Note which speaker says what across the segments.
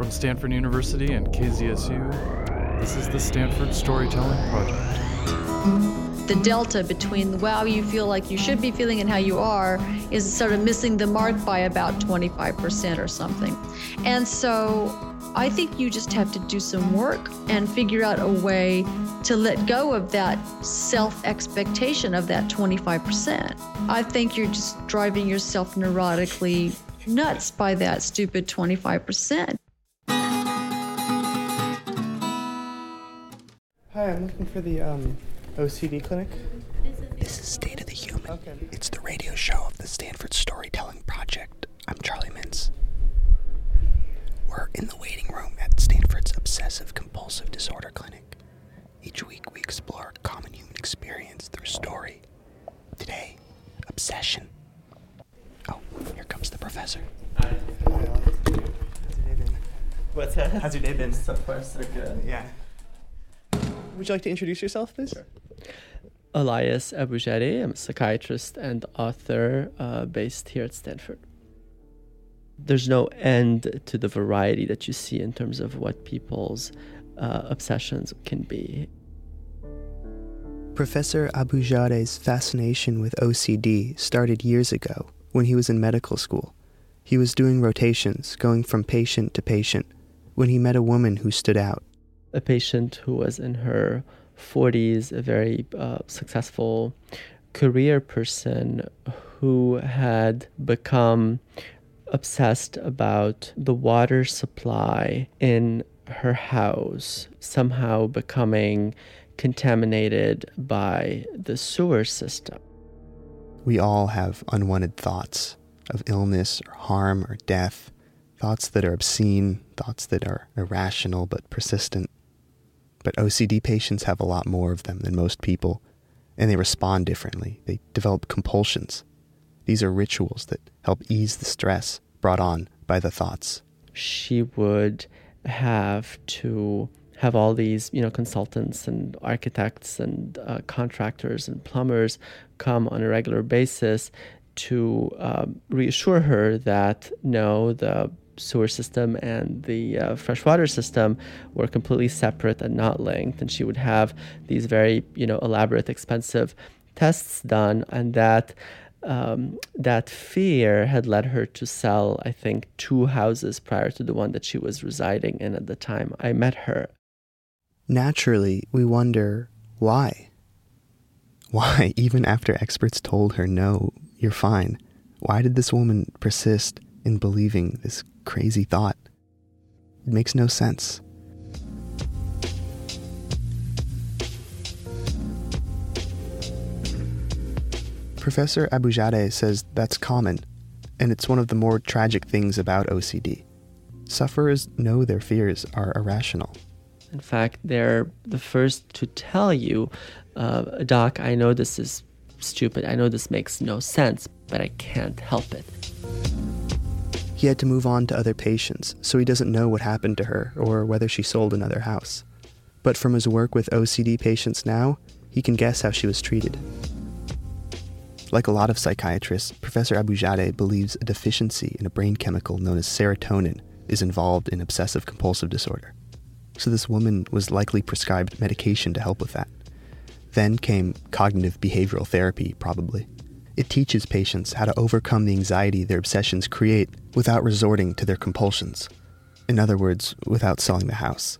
Speaker 1: From Stanford University and KZSU, this is the Stanford Storytelling Project.
Speaker 2: The delta between wow you feel like you should be feeling and how you are is sort of missing the mark by about 25% or something. And so I think you just have to do some work and figure out a way to let go of that self expectation of that 25%. I think you're just driving yourself neurotically nuts by that stupid 25%.
Speaker 3: I'm looking for the um, OCD clinic.
Speaker 4: This is State of the Human.
Speaker 3: Okay.
Speaker 4: It's the radio show of the Stanford Storytelling Project. I'm Charlie Mintz. We're in the waiting room at Stanford's Obsessive Compulsive Disorder Clinic. Each week we explore a common human experience through story. Today, obsession. Oh, here comes the professor. Hi.
Speaker 3: How's your day been?
Speaker 5: What's that?
Speaker 3: How's your day been?
Speaker 5: So far, so good.
Speaker 3: Yeah. Would you like to introduce yourself, please?
Speaker 6: Elias Aboujaoude. I'm a psychiatrist and author uh, based here at Stanford. There's no end to the variety that you see in terms of what people's uh, obsessions can be.
Speaker 7: Professor Aboujaoude's fascination with OCD started years ago when he was in medical school. He was doing rotations, going from patient to patient, when he met a woman who stood out.
Speaker 6: A patient who was in her 40s, a very uh, successful career person who had become obsessed about the water supply in her house somehow becoming contaminated by the sewer system.
Speaker 7: We all have unwanted thoughts of illness or harm or death, thoughts that are obscene, thoughts that are irrational but persistent. But OCD patients have a lot more of them than most people, and they respond differently. They develop compulsions. These are rituals that help ease the stress brought on by the thoughts.
Speaker 6: She would have to have all these, you know, consultants and architects and uh, contractors and plumbers come on a regular basis to um, reassure her that no, the sewer system and the uh, freshwater system were completely separate and not linked. And she would have these very, you know, elaborate, expensive tests done, and that um, that fear had led her to sell, I think, two houses prior to the one that she was residing in at the time I met her.
Speaker 7: Naturally, we wonder why. Why, even after experts told her, no, you're fine, why did this woman persist in believing this crazy thought? It makes no sense. Professor Aboujaoude says that's common, and it's one of the more tragic things about OCD. Sufferers know their fears are irrational.
Speaker 6: In fact, they're the first to tell you, uh, Doc, I know this is stupid. I know this makes no sense, but I can't help it.
Speaker 7: He had to move on to other patients, so he doesn't know what happened to her or whether she sold another house. But from his work with OCD patients now, he can guess how she was treated. Like a lot of psychiatrists, Professor Aboujaoude believes a deficiency in a brain chemical known as serotonin is involved in obsessive compulsive disorder. So this woman was likely prescribed medication to help with that. Then came cognitive behavioral therapy, probably. It teaches patients how to overcome the anxiety their obsessions create without resorting to their compulsions. In other words, without selling the house.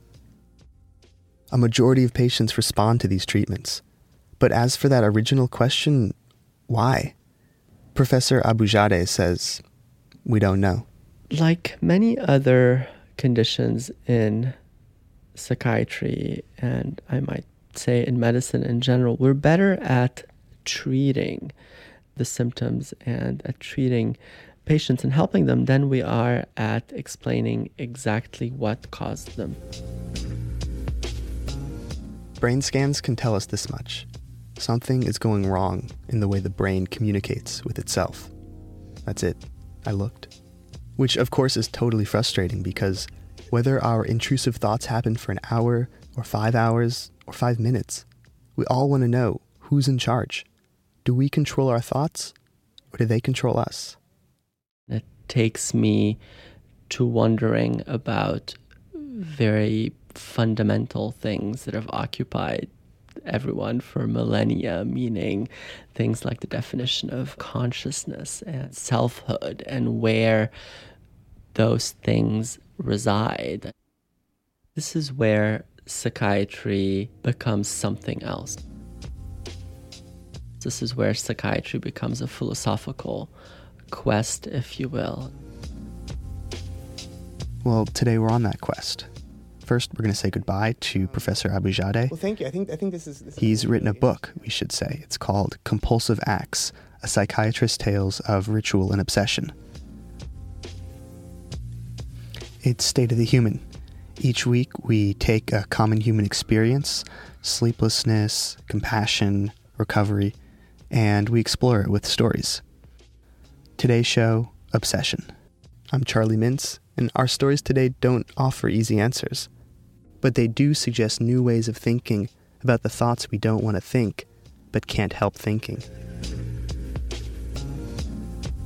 Speaker 7: A majority of patients respond to these treatments. But as for that original question, why? Professor Aboujaoude says, we don't know.
Speaker 6: Like many other conditions in psychiatry, and I might say in medicine in general, we're better at treating the symptoms and at treating patients and helping them than we are at explaining exactly what caused them.
Speaker 7: Brain scans can tell us this much. Something is going wrong in the way the brain communicates with itself. That's it. I looked. Which, of course, is totally frustrating because whether our intrusive thoughts happen for an hour or five hours or five minutes, we all want to know who's in charge. Do we control our thoughts or do they control us?
Speaker 6: It takes me to wondering about very fundamental things that have occupied everyone for millennia, meaning things like the definition of consciousness and selfhood and where those things reside. This is where psychiatry becomes something else. This is where psychiatry becomes a philosophical quest, if you will.
Speaker 7: Well, today we're on that quest. First, we're going to say goodbye to Professor Aboujaoude.
Speaker 3: Well, thank you. I think I think this is. This
Speaker 7: He's
Speaker 3: really
Speaker 7: written a book, we should say. It's called Compulsive Acts A Psychiatrist's Tales of Ritual and Obsession. It's State of the Human. Each week, we take a common human experience sleeplessness, compassion, recovery and we explore it with stories. Today's show Obsession. I'm Charlie Mintz, and our stories today don't offer easy answers, but they do suggest new ways of thinking about the thoughts we don't want to think, but can't help thinking.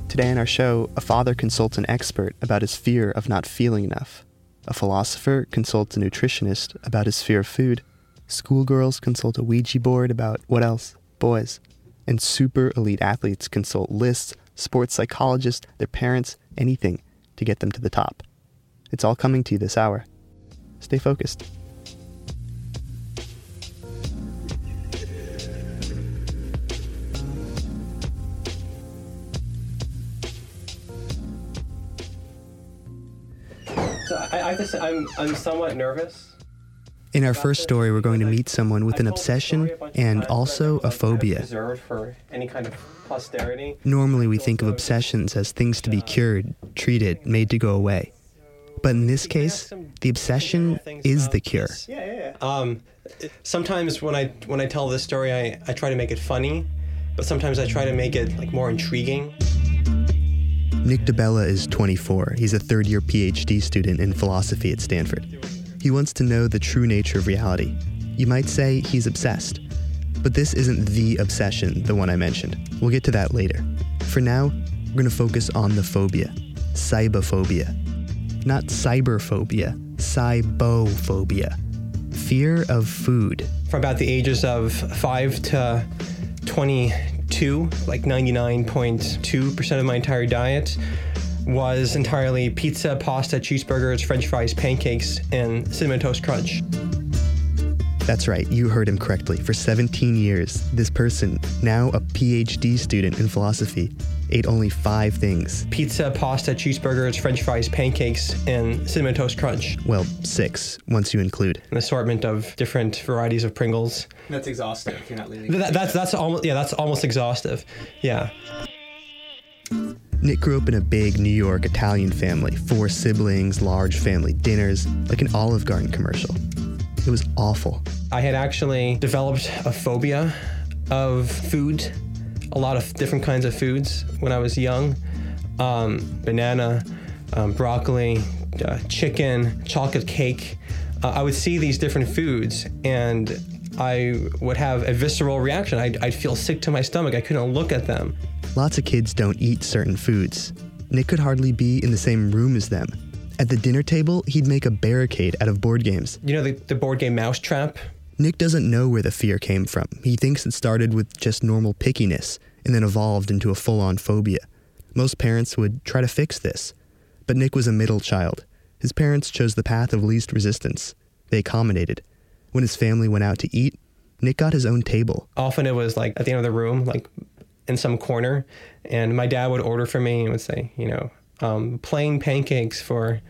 Speaker 7: Today on our show, a father consults an expert about his fear of not feeling enough. A philosopher consults a nutritionist about his fear of food. Schoolgirls consult a Ouija board about what else? Boys. And super elite athletes consult lists, sports psychologists, their parents, anything to get them to the top. It's all coming to you this hour. Stay focused.
Speaker 8: So I, I have to say, I'm, I'm somewhat nervous.
Speaker 7: In our first story, we're going to meet someone with an obsession and also a phobia.
Speaker 8: Reserved for any kind of posterity.
Speaker 7: Normally, we think of obsessions as things to be cured, treated, made to go away. But in this case, the obsession is the cure.
Speaker 8: Yeah, yeah, yeah. Um, sometimes when I when I tell this story, I, I try to make it funny, but sometimes I try to make it like more intriguing.
Speaker 7: Nick DeBella is 24. He's a third year PhD student in philosophy at Stanford. He wants to know the true nature of reality. You might say he's obsessed. But this isn't the obsession, the one I mentioned. We'll get to that later. For now, we're going to focus on the phobia cibophobia. Not cyberphobia, cibophobia. Fear of food.
Speaker 8: From about the ages of five to 22, like 99.2% of my entire diet was entirely pizza, pasta, cheeseburgers, french fries, pancakes, and cinnamon toast crunch.
Speaker 7: That's right, you heard him correctly. For 17 years, this person, now a PhD student in philosophy, ate only five things.
Speaker 8: Pizza, pasta, cheeseburgers, french fries, pancakes, and cinnamon toast crunch.
Speaker 7: Well, six, once you include.
Speaker 8: An assortment of different varieties of Pringles.
Speaker 3: That's exhaustive. You're not leaving.
Speaker 8: That, that's that's almost yeah, that's almost exhaustive. Yeah.
Speaker 7: Nick grew up in a big New York Italian family, four siblings, large family dinners, like an Olive Garden commercial. It was awful.
Speaker 8: I had actually developed a phobia of food, a lot of different kinds of foods when I was young. Um, banana, um, broccoli, uh, chicken, chocolate cake. Uh, I would see these different foods and I would have a visceral reaction. I'd, I'd feel sick to my stomach. I couldn't look at them.
Speaker 7: Lots of kids don't eat certain foods. Nick could hardly be in the same room as them. At the dinner table, he'd make a barricade out of board games.
Speaker 8: You know the, the board game Mousetrap?
Speaker 7: Nick doesn't know where the fear came from. He thinks it started with just normal pickiness and then evolved into a full on phobia. Most parents would try to fix this. But Nick was a middle child. His parents chose the path of least resistance. They accommodated. When his family went out to eat, Nick got his own table.
Speaker 8: Often it was like at the end of the room, like in some corner, and my dad would order for me and would say, you know, um, plain pancakes for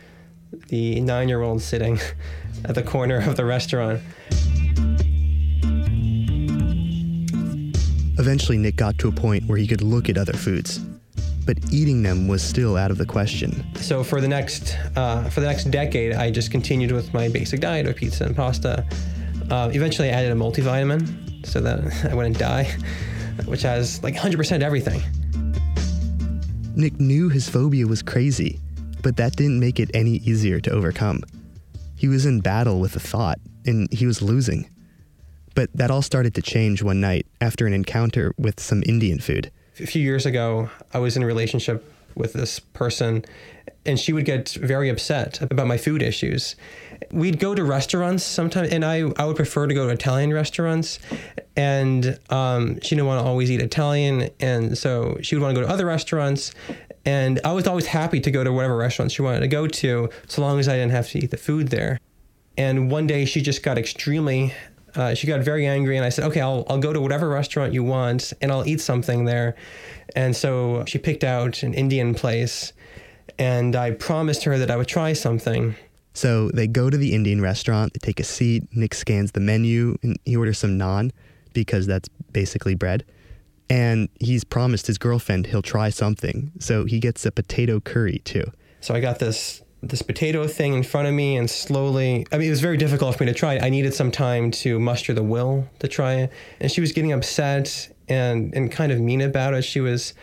Speaker 8: the nine year old sitting at the corner of the restaurant.
Speaker 7: Eventually, Nick got to a point where he could look at other foods. But eating them was still out of the question.
Speaker 8: So for the next uh, for the next decade, I just continued with my basic diet of pizza and pasta. Uh, eventually, I added a multivitamin so that I wouldn't die, which has like 100% everything.
Speaker 7: Nick knew his phobia was crazy, but that didn't make it any easier to overcome. He was in battle with the thought, and he was losing. But that all started to change one night after an encounter with some Indian food.
Speaker 8: A few years ago, I was in a relationship with this person, and she would get very upset about my food issues. We'd go to restaurants sometimes, and I, I would prefer to go to Italian restaurants. And um, she didn't want to always eat Italian, and so she would want to go to other restaurants. And I was always happy to go to whatever restaurant she wanted to go to, so long as I didn't have to eat the food there. And one day she just got extremely, uh, she got very angry, and I said, okay, I'll, I'll go to whatever restaurant you want, and I'll eat something there. And so she picked out an Indian place, and I promised her that I would try something.
Speaker 7: So they go to the Indian restaurant, they take a seat, Nick scans the menu, and he orders some naan because that's basically bread. And he's promised his girlfriend he'll try something. So he gets a potato curry too.
Speaker 8: So I got this this potato thing in front of me and slowly I mean it was very difficult for me to try it. I needed some time to muster the will to try it. And she was getting upset and and kind of mean about it. She was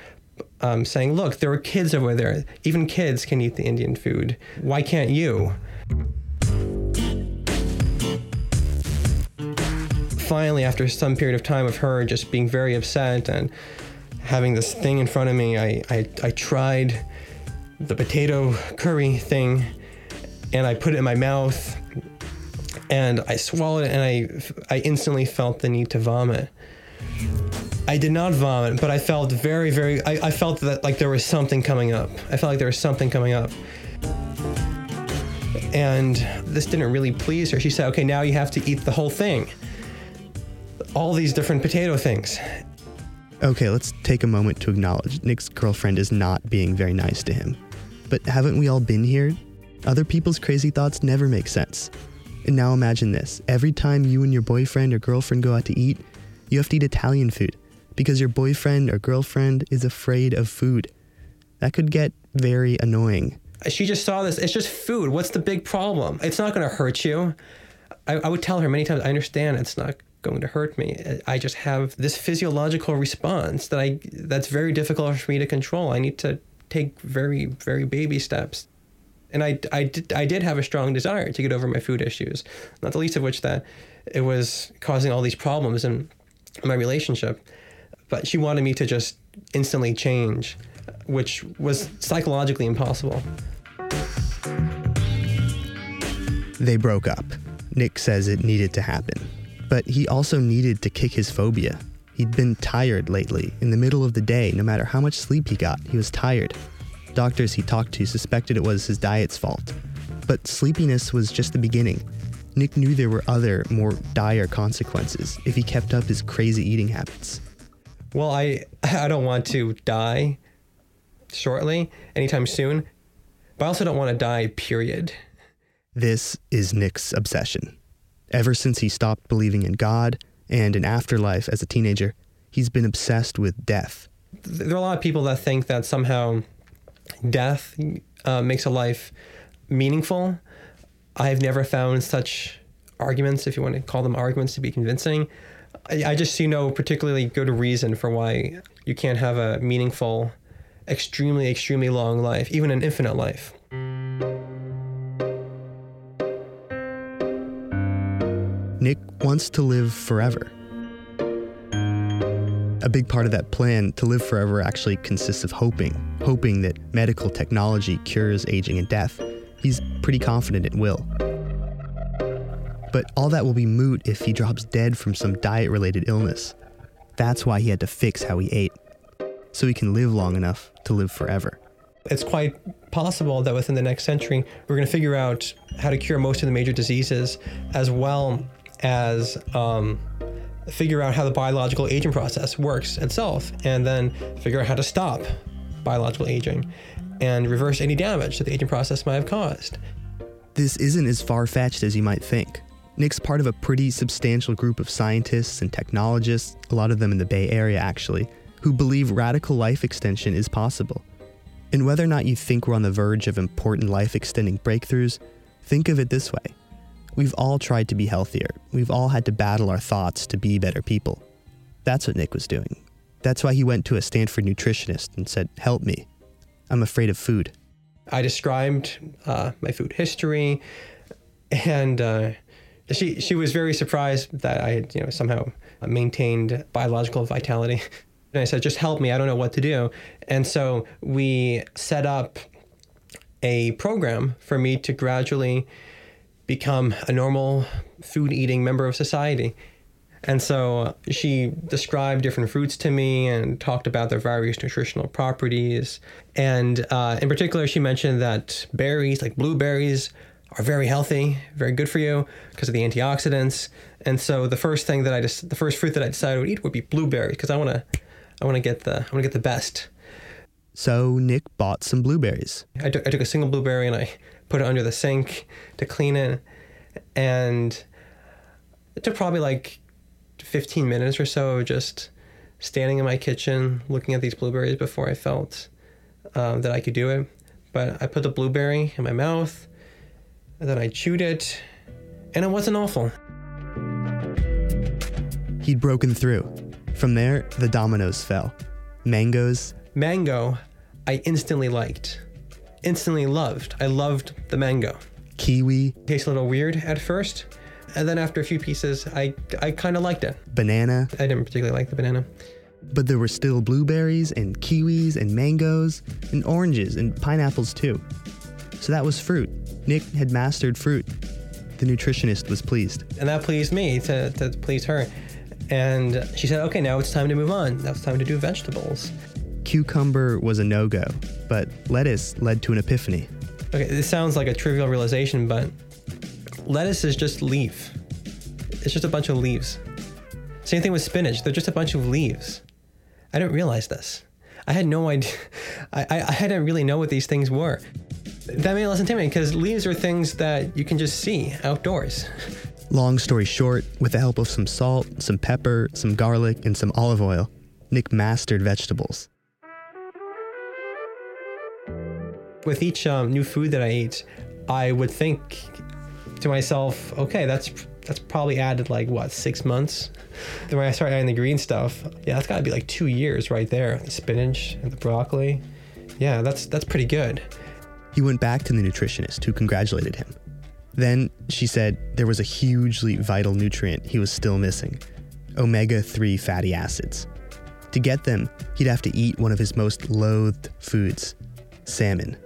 Speaker 8: um, saying, "Look, there are kids over there. Even kids can eat the Indian food. Why can't you?" Finally, after some period of time of her just being very upset and having this thing in front of me, I, I, I tried the potato curry thing and I put it in my mouth and I swallowed it and I, I instantly felt the need to vomit. I did not vomit, but I felt very, very, I, I felt that like there was something coming up. I felt like there was something coming up. And this didn't really please her. She said, okay, now you have to eat the whole thing. All these different potato things.
Speaker 7: Okay, let's take a moment to acknowledge Nick's girlfriend is not being very nice to him. But haven't we all been here? Other people's crazy thoughts never make sense. And now imagine this every time you and your boyfriend or girlfriend go out to eat, you have to eat Italian food because your boyfriend or girlfriend is afraid of food. That could get very annoying.
Speaker 8: She just saw this. It's just food. What's the big problem? It's not going to hurt you. I, I would tell her many times, I understand it's not going to hurt me. I just have this physiological response that I that's very difficult for me to control. I need to take very very baby steps. And I, I, did, I did have a strong desire to get over my food issues, not the least of which that it was causing all these problems in my relationship. But she wanted me to just instantly change, which was psychologically impossible.
Speaker 7: They broke up. Nick says it needed to happen. But he also needed to kick his phobia. He'd been tired lately. In the middle of the day, no matter how much sleep he got, he was tired. Doctors he talked to suspected it was his diet's fault. But sleepiness was just the beginning. Nick knew there were other, more dire consequences if he kept up his crazy eating habits.
Speaker 8: Well, I I don't want to die shortly, anytime soon, but I also don't want to die, period.
Speaker 7: This is Nick's obsession. Ever since he stopped believing in God and an afterlife as a teenager, he's been obsessed with death.
Speaker 8: There are a lot of people that think that somehow death uh, makes a life meaningful. I've never found such arguments, if you want to call them arguments, to be convincing. I, I just see no particularly good reason for why you can't have a meaningful, extremely, extremely long life, even an infinite life.
Speaker 7: Nick wants to live forever. A big part of that plan to live forever actually consists of hoping, hoping that medical technology cures aging and death. He's pretty confident it will. But all that will be moot if he drops dead from some diet related illness. That's why he had to fix how he ate, so he can live long enough to live forever.
Speaker 8: It's quite possible that within the next century, we're going to figure out how to cure most of the major diseases as well as um, figure out how the biological aging process works itself, and then figure out how to stop biological aging and reverse any damage that the aging process might have caused.
Speaker 7: This isn't as far fetched as you might think. Nick's part of a pretty substantial group of scientists and technologists, a lot of them in the Bay Area actually, who believe radical life extension is possible. And whether or not you think we're on the verge of important life extending breakthroughs, think of it this way We've all tried to be healthier. We've all had to battle our thoughts to be better people. That's what Nick was doing. That's why he went to a Stanford nutritionist and said, Help me. I'm afraid of food.
Speaker 8: I described uh, my food history, and uh, she she was very surprised that I had you know somehow maintained biological vitality. And I said, just help me. I don't know what to do. And so we set up a program for me to gradually become a normal food eating member of society. And so she described different fruits to me and talked about their various nutritional properties. And uh, in particular, she mentioned that berries, like blueberries, are very healthy, very good for you because of the antioxidants. And so the first thing that I just, the first fruit that I decided I would eat would be blueberries because I want to, I want to get the, I want to get the best.
Speaker 7: So Nick bought some blueberries.
Speaker 8: I took, I took a single blueberry and I put it under the sink to clean it. And it took probably like 15 minutes or so of just standing in my kitchen looking at these blueberries before I felt um, that I could do it. But I put the blueberry in my mouth and then I chewed it and it wasn't awful.
Speaker 7: He'd broken through. From there, the dominoes fell. Mangoes,
Speaker 8: Mango, I instantly liked, instantly loved. I loved the mango.
Speaker 7: kiwi,
Speaker 8: Tastes a little weird at first, and then after a few pieces, I I kind of liked it.
Speaker 7: banana,
Speaker 8: I didn't particularly like the banana.
Speaker 7: but there were still blueberries and kiwis and mangoes and oranges and pineapples too. So that was fruit. Nick had mastered fruit. The nutritionist was pleased.
Speaker 8: and that pleased me to, to please her. And she said, okay, now it's time to move on. Now it's time to do vegetables.
Speaker 7: Cucumber was a no go, but lettuce led to an epiphany.
Speaker 8: Okay, this sounds like a trivial realization, but lettuce is just leaf. It's just a bunch of leaves. Same thing with spinach, they're just a bunch of leaves. I didn't realize this. I had no idea. I, I, I didn't really know what these things were. That made it less intimidating because leaves are things that you can just see outdoors.
Speaker 7: Long story short, with the help of some salt, some pepper, some garlic, and some olive oil, Nick mastered vegetables.
Speaker 8: With each um, new food that I ate, I would think to myself, okay, that's that's probably added like what six months. Then when I started adding the green stuff, yeah, that's got to be like two years right there. The spinach and the broccoli, yeah, that's that's pretty good.
Speaker 7: He went back to the nutritionist, who congratulated him. Then she said there was a hugely vital nutrient he was still missing omega 3 fatty acids. To get them, he'd have to eat one of his most loathed foods salmon.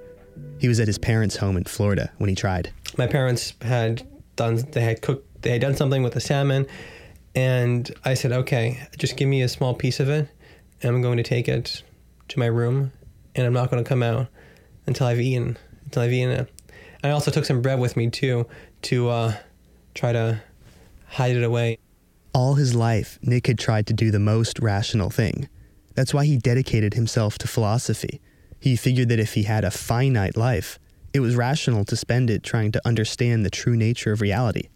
Speaker 7: He was at his parents' home in Florida when he tried.
Speaker 8: My parents had done they had cooked they had done something with the salmon, and I said, okay, just give me a small piece of it, and I'm going to take it to my room, and I'm not going to come out until I've eaten until I've eaten it. I also took some bread with me too to uh, try to hide it away.
Speaker 7: All his life, Nick had tried to do the most rational thing. That's why he dedicated himself to philosophy. He figured that if he had a finite life, it was rational to spend it trying to understand the true nature of reality.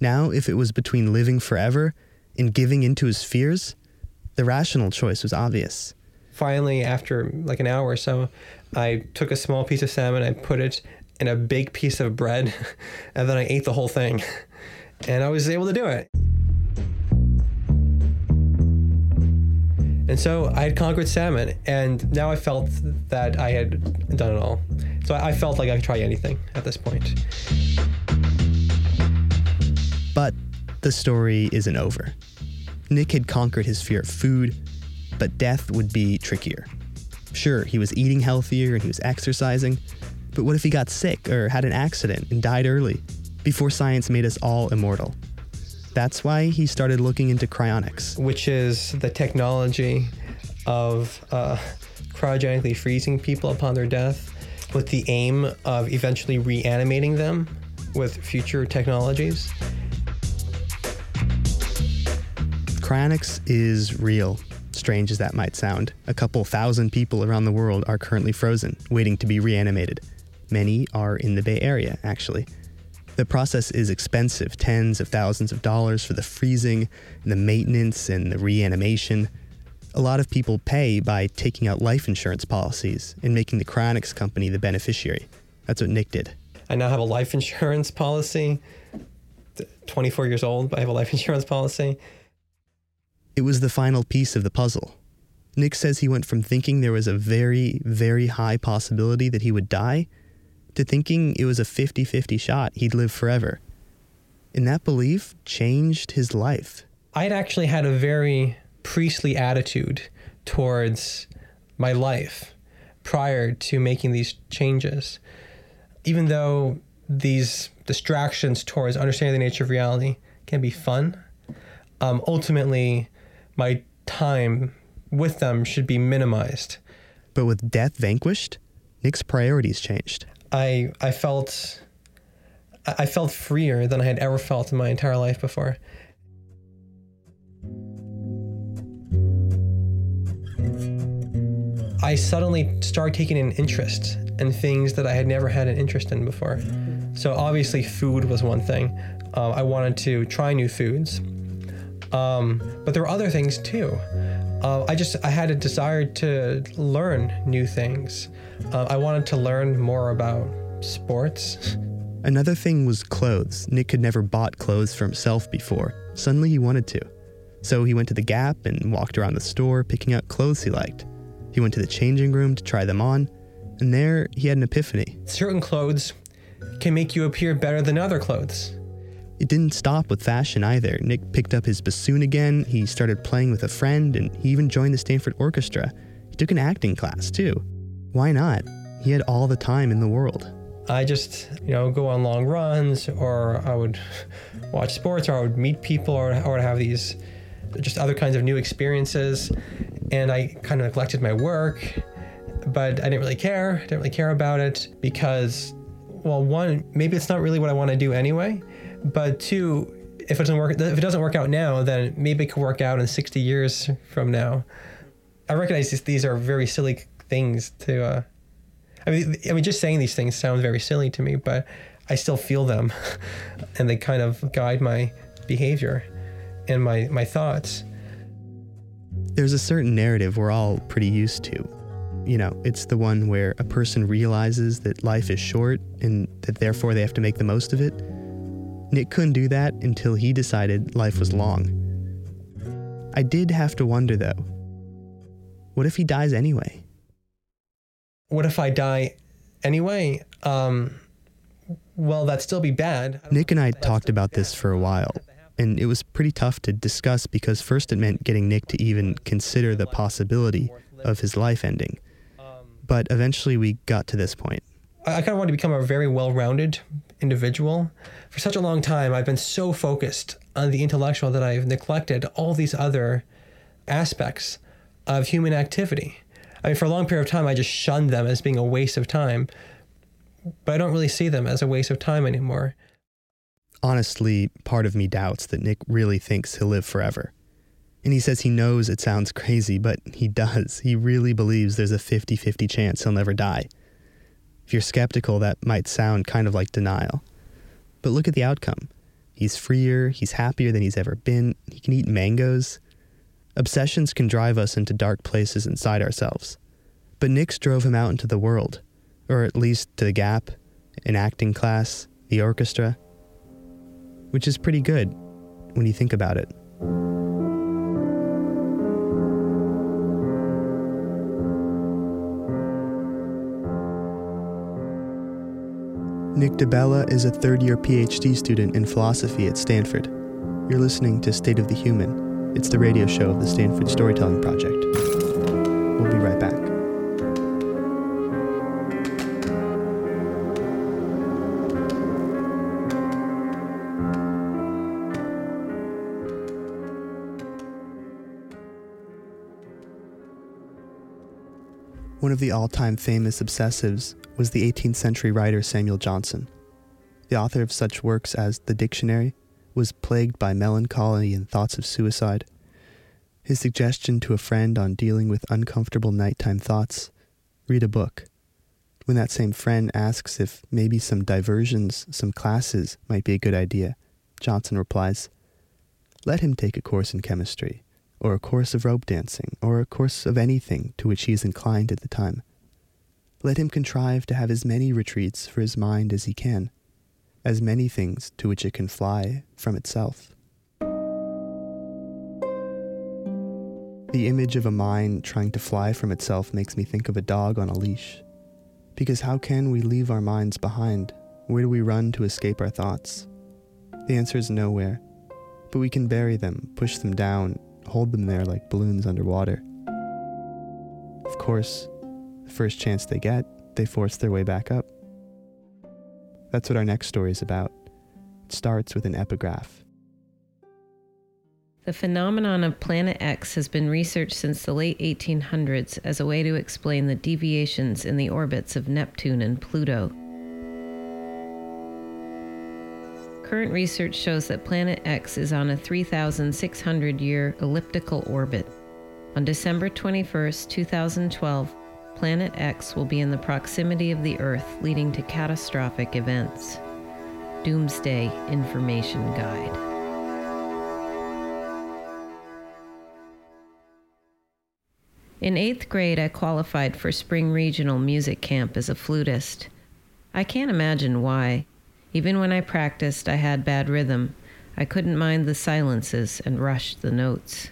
Speaker 7: Now, if it was between living forever and giving into his fears, the rational choice was obvious.
Speaker 8: Finally, after like an hour or so, I took a small piece of salmon, I put it in a big piece of bread, and then I ate the whole thing. And I was able to do it. And so I had conquered salmon, and now I felt that I had done it all. So I felt like I could try anything at this point.
Speaker 7: But the story isn't over. Nick had conquered his fear of food, but death would be trickier. Sure, he was eating healthier and he was exercising, but what if he got sick or had an accident and died early, before science made us all immortal? That's why he started looking into cryonics.
Speaker 8: which is the technology of uh, cryogenically freezing people upon their death with the aim of eventually reanimating them with future technologies.
Speaker 7: Cryonics is real, strange as that might sound. A couple thousand people around the world are currently frozen, waiting to be reanimated. Many are in the Bay Area, actually. The process is expensive tens of thousands of dollars for the freezing, and the maintenance, and the reanimation. A lot of people pay by taking out life insurance policies and making the cryonics company the beneficiary. That's what Nick did.
Speaker 8: I now have a life insurance policy. 24 years old, but I have a life insurance policy.
Speaker 7: It was the final piece of the puzzle. Nick says he went from thinking there was a very, very high possibility that he would die to thinking it was a 50 50 shot he'd live forever. And that belief changed his life.
Speaker 8: I had actually had a very priestly attitude towards my life prior to making these changes. Even though these distractions towards understanding the nature of reality can be fun, um, ultimately, my time with them should be minimized.
Speaker 7: But with death vanquished, Nick's priorities changed.
Speaker 8: I I felt I felt freer than I had ever felt in my entire life before. I suddenly started taking an interest in things that I had never had an interest in before. So obviously, food was one thing. Uh, I wanted to try new foods, um, but there were other things too. Uh, I just I had a desire to learn new things. Uh, I wanted to learn more about sports.
Speaker 7: Another thing was clothes. Nick had never bought clothes for himself before. Suddenly he wanted to. So he went to the Gap and walked around the store picking out clothes he liked. He went to the changing room to try them on, and there he had an epiphany.
Speaker 8: Certain clothes can make you appear better than other clothes.
Speaker 7: It didn't stop with fashion either. Nick picked up his bassoon again, he started playing with a friend, and he even joined the Stanford Orchestra. He took an acting class too. Why not? He had all the time in the world.
Speaker 8: I just, you know, go on long runs, or I would watch sports, or I would meet people, or, or have these just other kinds of new experiences. And I kind of neglected my work, but I didn't really care. I didn't really care about it because, well, one, maybe it's not really what I want to do anyway. But two, if it doesn't work, if it doesn't work out now, then maybe it could work out in 60 years from now. I recognize these, these are very silly things to. Uh, I mean, I mean, just saying these things sounds very silly to me, but I still feel them, and they kind of guide my behavior and my my thoughts.
Speaker 7: There's a certain narrative we're all pretty used to. You know, it's the one where a person realizes that life is short and that therefore they have to make the most of it. Nick couldn't do that until he decided life was long. I did have to wonder though what if he dies anyway?
Speaker 8: What if I die anyway? Um, well, that'd still be bad.
Speaker 7: Nick and I talked about this for a while, and it was pretty tough to discuss because first it meant getting Nick to even consider the possibility of his life ending. But eventually we got to this point.
Speaker 8: I, kind of wanted to become a very well rounded individual. For such a long time, I've been so focused on the intellectual that I've neglected all these other aspects of human activity. I mean, for a long period of time, I just shunned them as being a waste of time, but I don't really see them as a waste of time anymore.
Speaker 7: Honestly, part of me doubts that Nick really thinks he'll live forever. And he says he knows it sounds crazy, but he does. He really believes there's a 50 50 chance he'll never die. If you're skeptical, that might sound kind of like denial. But look at the outcome. He's freer, he's happier than he's ever been, he can eat mangoes. Obsessions can drive us into dark places inside ourselves. But Nick's drove him out into the world, or at least to the Gap, an acting class, the orchestra, which is pretty good when you think about it. Nick DeBella is a third year PhD student in philosophy at Stanford. You're listening to State of the Human. It's the radio show of the Stanford Storytelling Project. We'll be right back. One of the all time famous obsessives was the 18th century writer Samuel Johnson. The author of such works as The Dictionary was plagued by melancholy and thoughts of suicide. His suggestion to a friend on dealing with uncomfortable nighttime thoughts read a book. When that same friend asks if maybe some diversions, some classes might be a good idea, Johnson replies, Let him take a course in chemistry, or a course of rope dancing, or a course of anything to which he is inclined at the time. Let him contrive to have as many retreats for his mind as he can, as many things to which it can fly from itself. The image of a mind trying to fly from itself makes me think of a dog on a leash. Because how can we leave our minds behind? Where do we run to escape our thoughts? The answer is nowhere. But we can bury them, push them down, hold them there like balloons underwater. Of course, the first chance they get, they force their way back up. That's what our next story is about. It starts with an epigraph.
Speaker 9: The phenomenon of Planet X has been researched since the late 1800s as a way to explain the deviations in the orbits of Neptune and Pluto. Current research shows that Planet X is on a 3,600 year elliptical orbit. On December 21, 2012, Planet X will be in the proximity of the Earth, leading to catastrophic events. Doomsday Information Guide. In eighth grade, I qualified for spring regional music camp as a flutist. I can't imagine why. Even when I practiced, I had bad rhythm. I couldn't mind the silences and rushed the notes.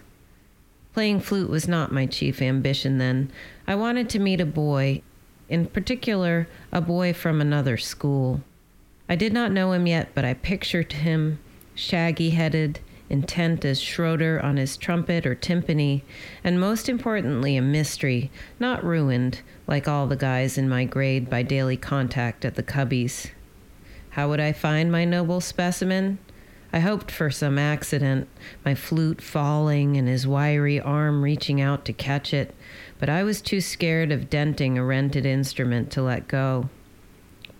Speaker 9: Playing flute was not my chief ambition then. I wanted to meet a boy, in particular, a boy from another school. I did not know him yet, but I pictured him shaggy headed, intent as Schroeder on his trumpet or timpani, and most importantly, a mystery, not ruined, like all the guys in my grade, by daily contact at the cubbies. How would I find my noble specimen? I hoped for some accident, my flute falling and his wiry arm reaching out to catch it, but I was too scared of denting a rented instrument to let go.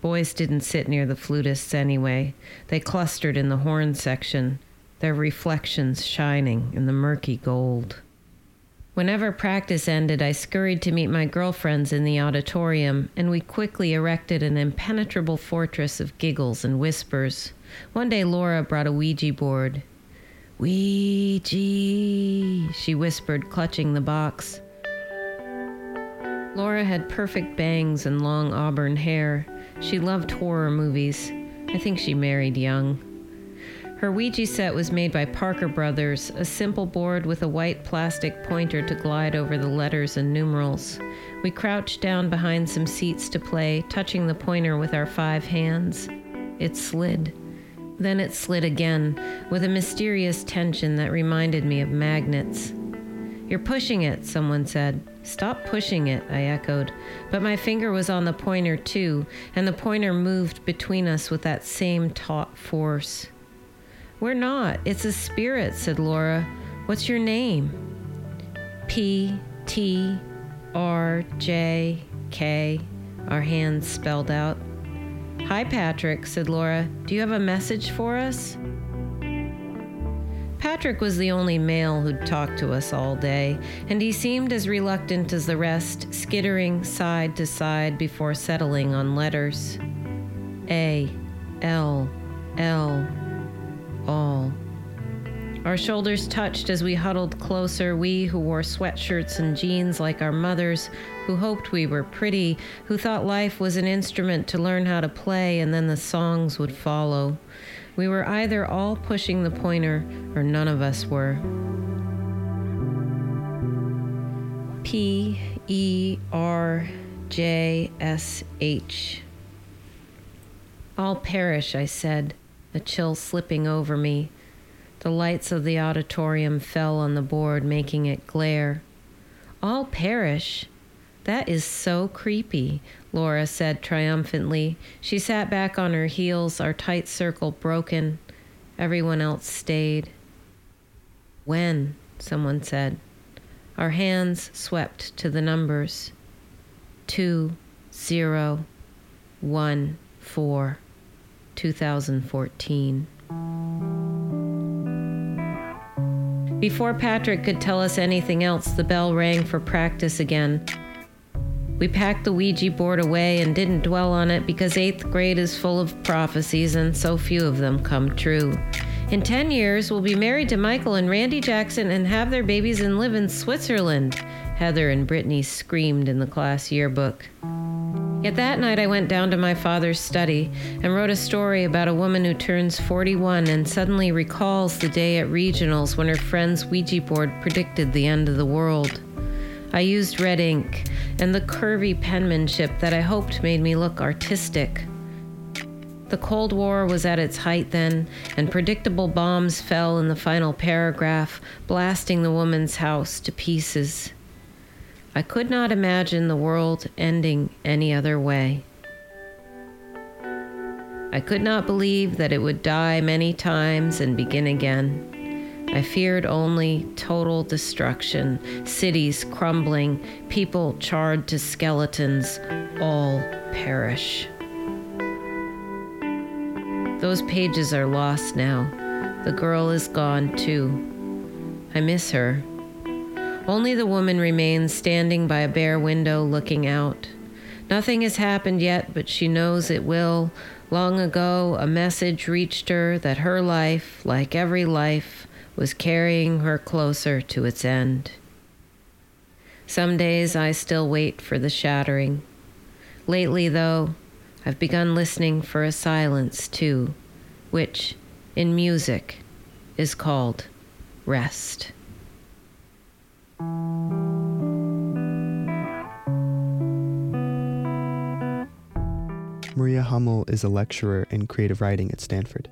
Speaker 9: Boys didn't sit near the flutists anyway. They clustered in the horn section, their reflections shining in the murky gold. Whenever practice ended, I scurried to meet my girlfriends in the auditorium, and we quickly erected an impenetrable fortress of giggles and whispers. One day, Laura brought a Ouija board. Ouija, she whispered, clutching the box. Laura had perfect bangs and long auburn hair. She loved horror movies. I think she married young. Her Ouija set was made by Parker Brothers, a simple board with a white plastic pointer to glide over the letters and numerals. We crouched down behind some seats to play, touching the pointer with our five hands. It slid. Then it slid again, with a mysterious tension that reminded me of magnets. You're pushing it, someone said. Stop pushing it, I echoed. But my finger was on the pointer too, and the pointer moved between us with that same taut force. We're not. It's a spirit, said Laura. What's your name? P T R J K, our hands spelled out. Hi, Patrick, said Laura. Do you have a message for us? Patrick was the only male who'd talked to us all day, and he seemed as reluctant as the rest, skittering side to side before settling on letters. A, L, L, all. Our shoulders touched as we huddled closer, we who wore sweatshirts and jeans like our mothers, who hoped we were pretty, who thought life was an instrument to learn how to play and then the songs would follow. We were either all pushing the pointer or none of us were. P E R J S H. I'll perish, I said a chill slipping over me. The lights of the auditorium fell on the board, making it glare. All perish. That is so creepy, Laura said triumphantly. She sat back on her heels, our tight circle broken. Everyone else stayed. When? someone said. Our hands swept to the numbers. Two, zero, one, four. 2014. Before Patrick could tell us anything else, the bell rang for practice again. We packed the Ouija board away and didn't dwell on it because eighth grade is full of prophecies and so few of them come true. In 10 years, we'll be married to Michael and Randy Jackson and have their babies and live in Switzerland, Heather and Brittany screamed in the class yearbook. Yet that night I went down to my father's study and wrote a story about a woman who turns 41 and suddenly recalls the day at regionals when her friend's Ouija board predicted the end of the world. I used red ink and the curvy penmanship that I hoped made me look artistic. The Cold War was at its height then, and predictable bombs fell in the final paragraph, blasting the woman's house to pieces. I could not imagine the world ending any other way. I could not believe that it would die many times and begin again. I feared only total destruction, cities crumbling, people charred to skeletons, all perish. Those pages are lost now. The girl is gone too. I miss her. Only the woman remains standing by a bare window looking out. Nothing has happened yet, but she knows it will. Long ago, a message reached her that her life, like every life, was carrying her closer to its end. Some days I still wait for the shattering. Lately, though, I've begun listening for a silence, too, which, in music, is called rest.
Speaker 7: Maria Hummel is a lecturer in creative writing at Stanford.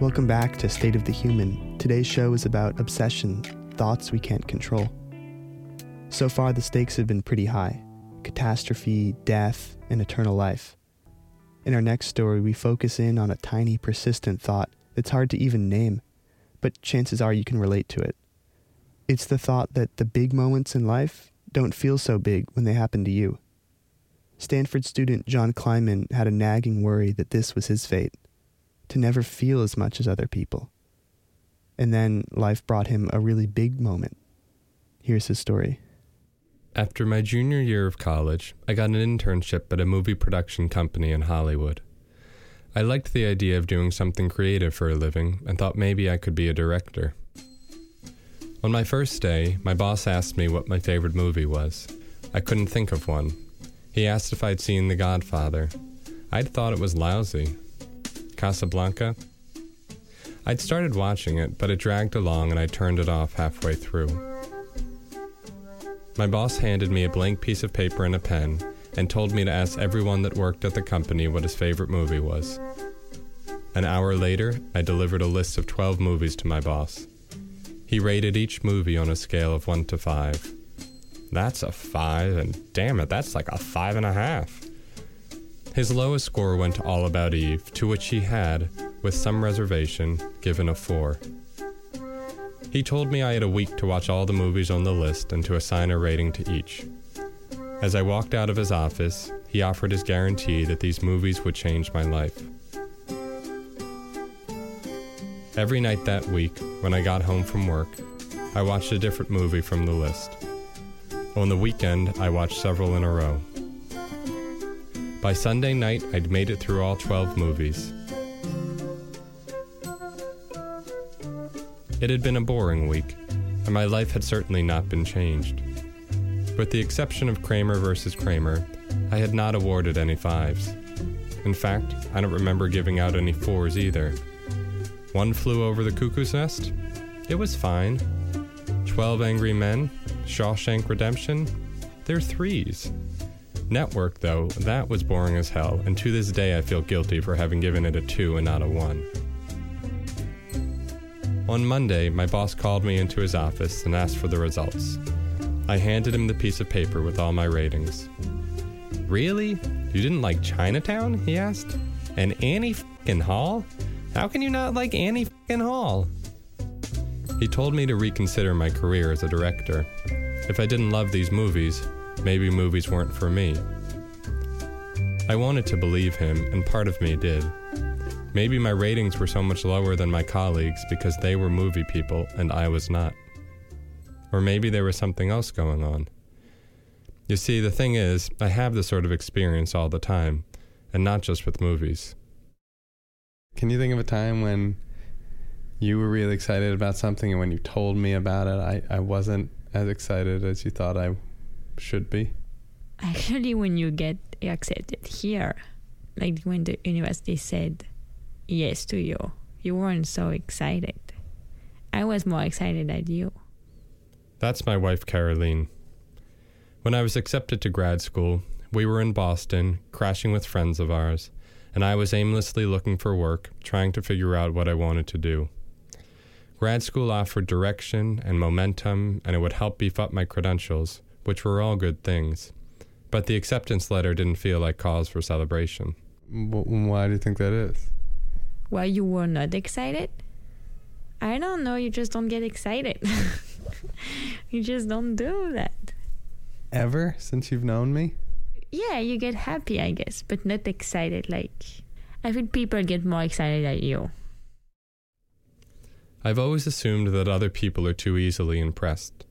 Speaker 7: Welcome back to State of the Human. Today's show is about obsession, thoughts we can't control. So far, the stakes have been pretty high catastrophe, death, and eternal life. In our next story, we focus in on a tiny, persistent thought that's hard to even name, but chances are you can relate to it. It's the thought that the big moments in life don't feel so big when they happen to you. Stanford student John Kleinman had a nagging worry that this was his fate to never feel as much as other people. And then life brought him a really big moment. Here's his story.
Speaker 10: After my junior year of college, I got an internship at a movie production company in Hollywood. I liked the idea of doing something creative for a living and thought maybe I could be a director. On my first day, my boss asked me what my favorite movie was. I couldn't think of one. He asked if I'd seen The Godfather. I'd thought it was lousy. Casablanca? I'd started watching it, but it dragged along and I turned it off halfway through. My boss handed me a blank piece of paper and a pen and told me to ask everyone that worked at the company what his favorite movie was. An hour later, I delivered a list of 12 movies to my boss. He rated each movie on a scale of 1 to 5. That's a 5, and damn it, that's like a 5 and a half. His lowest score went to All About Eve, to which he had, with some reservation, given a 4. He told me I had a week to watch all the movies on the list and to assign a rating to each. As I walked out of his office, he offered his guarantee that these movies would change my life. Every night that week, when I got home from work, I watched a different movie from the list. On the weekend, I watched several in a row. By Sunday night, I'd made it through all 12 movies. It had been a boring week, and my life had certainly not been changed. With the exception of Kramer versus Kramer, I had not awarded any fives. In fact, I don't remember giving out any fours either. One flew over the cuckoo's nest? It was fine. Twelve Angry Men? Shawshank Redemption? They're threes. Network, though, that was boring as hell, and to this day I feel guilty for having given it a 2 and not a 1. On Monday, my boss called me into his office and asked for the results. I handed him the piece of paper with all my ratings. Really? You didn't like Chinatown? he asked. And Annie fing Hall? How can you not like Annie fing Hall? He told me to reconsider my career as a director. If I didn't love these movies, maybe movies weren't for me. I wanted to believe him, and part of me did. Maybe my ratings were so much lower than my colleagues because they were movie people and I was not. Or maybe there was something else going on. You see, the thing is, I have this sort of experience all the time, and not just with movies.
Speaker 11: Can you think of a time when you were really excited about something and when you told me about it, I, I wasn't as excited as you thought I should be?
Speaker 12: Actually, when you get accepted here, like when the university said yes to you, you weren't so excited. I was more excited than you.
Speaker 10: That's my wife, Caroline. When I was accepted to grad school, we were in Boston, crashing with friends of ours, and I was aimlessly looking for work, trying to figure out what I wanted to do. Grad school offered direction and momentum, and it would help beef up my credentials, which were all good things. But the acceptance letter didn't feel like cause for celebration.
Speaker 11: Why do you think that is?
Speaker 12: Why you were not excited? I don't know. You just don't get excited. you just don't do that.
Speaker 11: Ever since you've known me?
Speaker 12: Yeah, you get happy, I guess, but not excited. Like, I feel people get more excited at you.
Speaker 10: I've always assumed that other people are too easily impressed,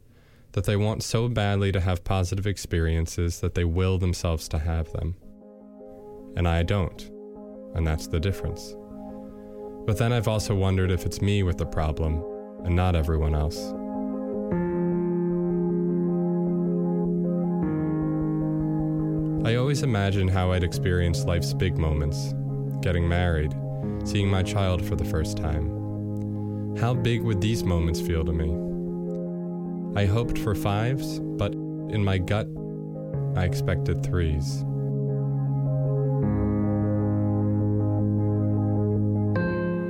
Speaker 10: that they want so badly to have positive experiences that they will themselves to have them. And I don't, and that's the difference. But then I've also wondered if it's me with the problem and not everyone else. I always imagine how I'd experience life's big moments getting married, seeing my child for the first time. How big would these moments feel to me? I hoped for fives, but in my gut, I expected threes.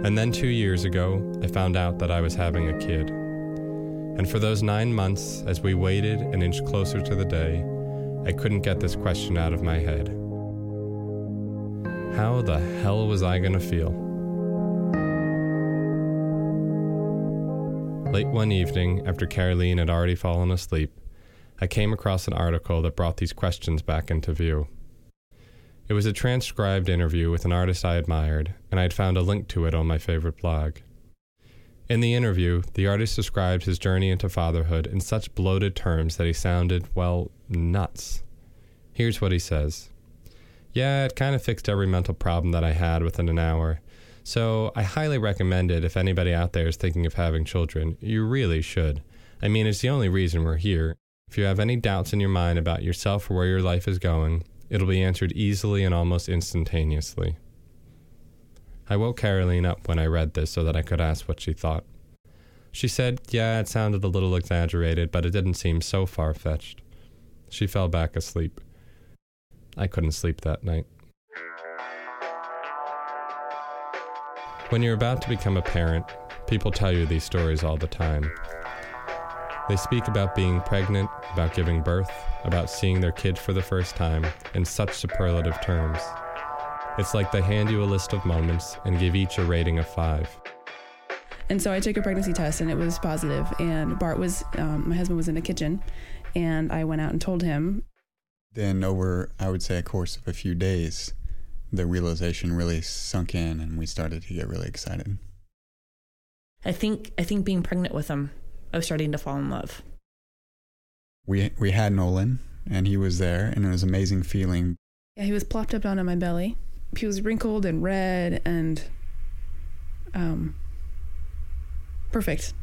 Speaker 10: And then two years ago, I found out that I was having a kid. And for those nine months, as we waited an inch closer to the day, I couldn't get this question out of my head. How the hell was I going to feel? Late one evening, after Caroline had already fallen asleep, I came across an article that brought these questions back into view. It was a transcribed interview with an artist I admired, and I had found a link to it on my favorite blog. In the interview, the artist described his journey into fatherhood in such bloated terms that he sounded, well, nuts. Here's what he says Yeah, it kind of fixed every mental problem that I had within an hour. So I highly recommend it if anybody out there is thinking of having children. You really should. I mean, it's the only reason we're here. If you have any doubts in your mind about yourself or where your life is going, It'll be answered easily and almost instantaneously. I woke Caroline up when I read this so that I could ask what she thought. She said, Yeah, it sounded a little exaggerated, but it didn't seem so far fetched. She fell back asleep. I couldn't sleep that night. When you're about to become a parent, people tell you these stories all the time. They speak about being pregnant, about giving birth, about seeing their kid for the first time in such superlative terms. It's like they hand you a list of moments and give each a rating of five.
Speaker 13: And so I took a pregnancy test and it was positive. And Bart was, um, my husband was in the kitchen, and I went out and told him.
Speaker 14: Then, over, I would say, a course of a few days, the realization really sunk in and we started to get really excited.
Speaker 15: I think I think being pregnant with him I was starting to fall in love.
Speaker 14: We we had Nolan, and he was there, and it was an amazing feeling.
Speaker 13: Yeah, he was plopped up down on my belly. He was wrinkled and red and um, perfect.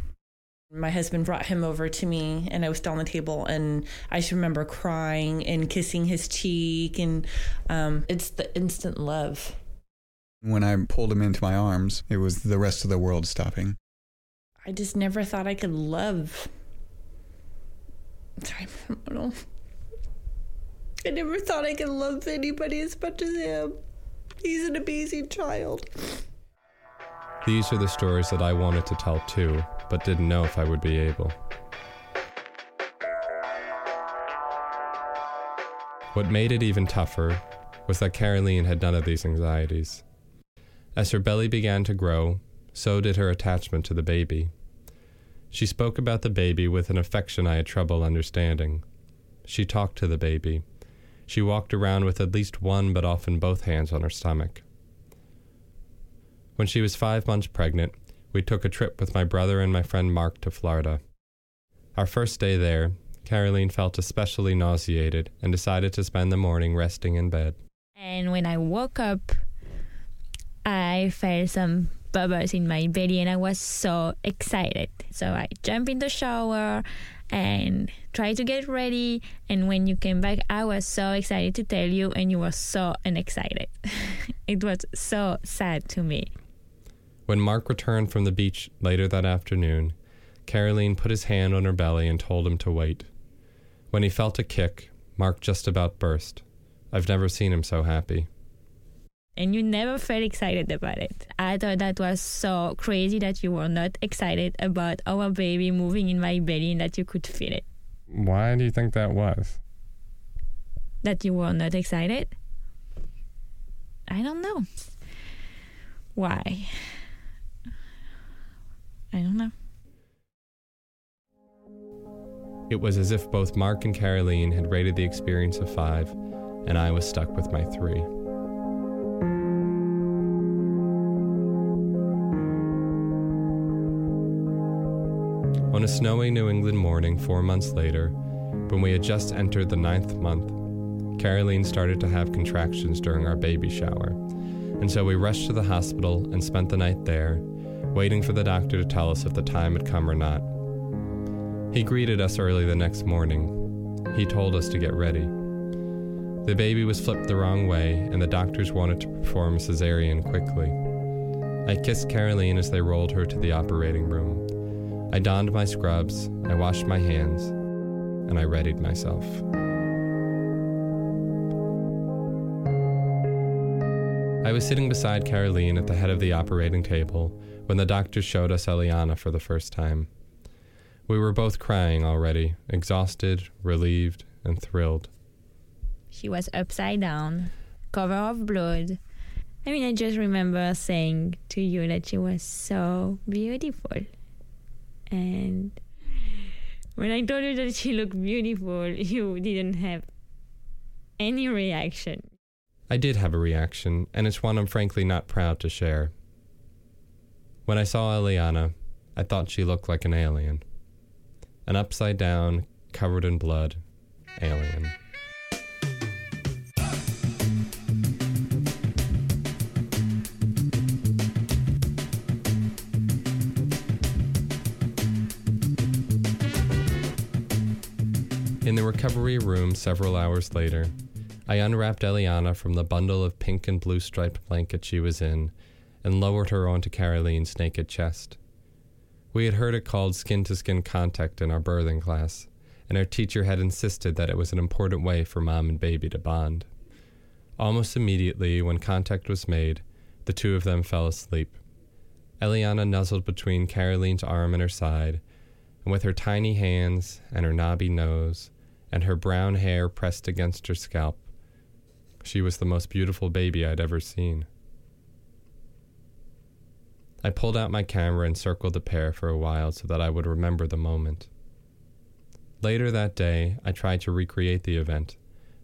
Speaker 15: My husband brought him over to me, and I was still on the table, and I just remember crying and kissing his cheek, and um, it's the instant love.
Speaker 14: When I pulled him into my arms, it was the rest of the world stopping.
Speaker 15: I just never thought I could love. Sorry, know. I never thought I could love anybody as much as him. He's an amazing child.
Speaker 10: These are the stories that I wanted to tell too, but didn't know if I would be able. What made it even tougher was that Caroline had none of these anxieties. As her belly began to grow, so did her attachment to the baby. She spoke about the baby with an affection I had trouble understanding. She talked to the baby. She walked around with at least one, but often both hands on her stomach. When she was five months pregnant, we took a trip with my brother and my friend Mark to Florida. Our first day there, Caroline felt especially nauseated and decided to spend the morning resting in bed.
Speaker 12: And when I woke up, I felt some bubbles in my belly and I was so excited. So I jumped in the shower and tried to get ready. And when you came back, I was so excited to tell you, and you were so unexcited. it was so sad to me.
Speaker 10: When Mark returned from the beach later that afternoon, Caroline put his hand on her belly and told him to wait. When he felt a kick, Mark just about burst. I've never seen him so happy.
Speaker 12: And you never felt excited about it. I thought that was so crazy that you were not excited about our baby moving in my belly and that you could feel it.
Speaker 10: Why do you think that was?
Speaker 12: That you were not excited? I don't know. Why? I don't know.
Speaker 10: It was as if both Mark and Caroline had rated the experience of five, and I was stuck with my three. On a snowy New England morning four months later, when we had just entered the ninth month, Caroline started to have contractions during our baby shower, and so we rushed to the hospital and spent the night there, waiting for the doctor to tell us if the time had come or not. He greeted us early the next morning. He told us to get ready. The baby was flipped the wrong way, and the doctors wanted to perform a cesarean quickly. I kissed Caroline as they rolled her to the operating room. I donned my scrubs, I washed my hands, and I readied myself. I was sitting beside Caroline at the head of the operating table when the doctor showed us Eliana for the first time. We were both crying already, exhausted, relieved, and thrilled.
Speaker 12: She was upside down, cover of blood. I mean, I just remember saying to you that she was so beautiful. And when I told you that she looked beautiful, you didn't have any reaction.
Speaker 10: I did have a reaction, and it's one I'm frankly not proud to share. When I saw Eliana, I thought she looked like an alien. An upside down, covered in blood alien. In the recovery room several hours later, I unwrapped Eliana from the bundle of pink and blue striped blanket she was in and lowered her onto Caroline's naked chest. We had heard it called skin to skin contact in our birthing class, and our teacher had insisted that it was an important way for mom and baby to bond. Almost immediately, when contact was made, the two of them fell asleep. Eliana nuzzled between Caroline's arm and her side, and with her tiny hands and her knobby nose and her brown hair pressed against her scalp, she was the most beautiful baby I'd ever seen. I pulled out my camera and circled the pair for a while so that I would remember the moment. Later that day, I tried to recreate the event,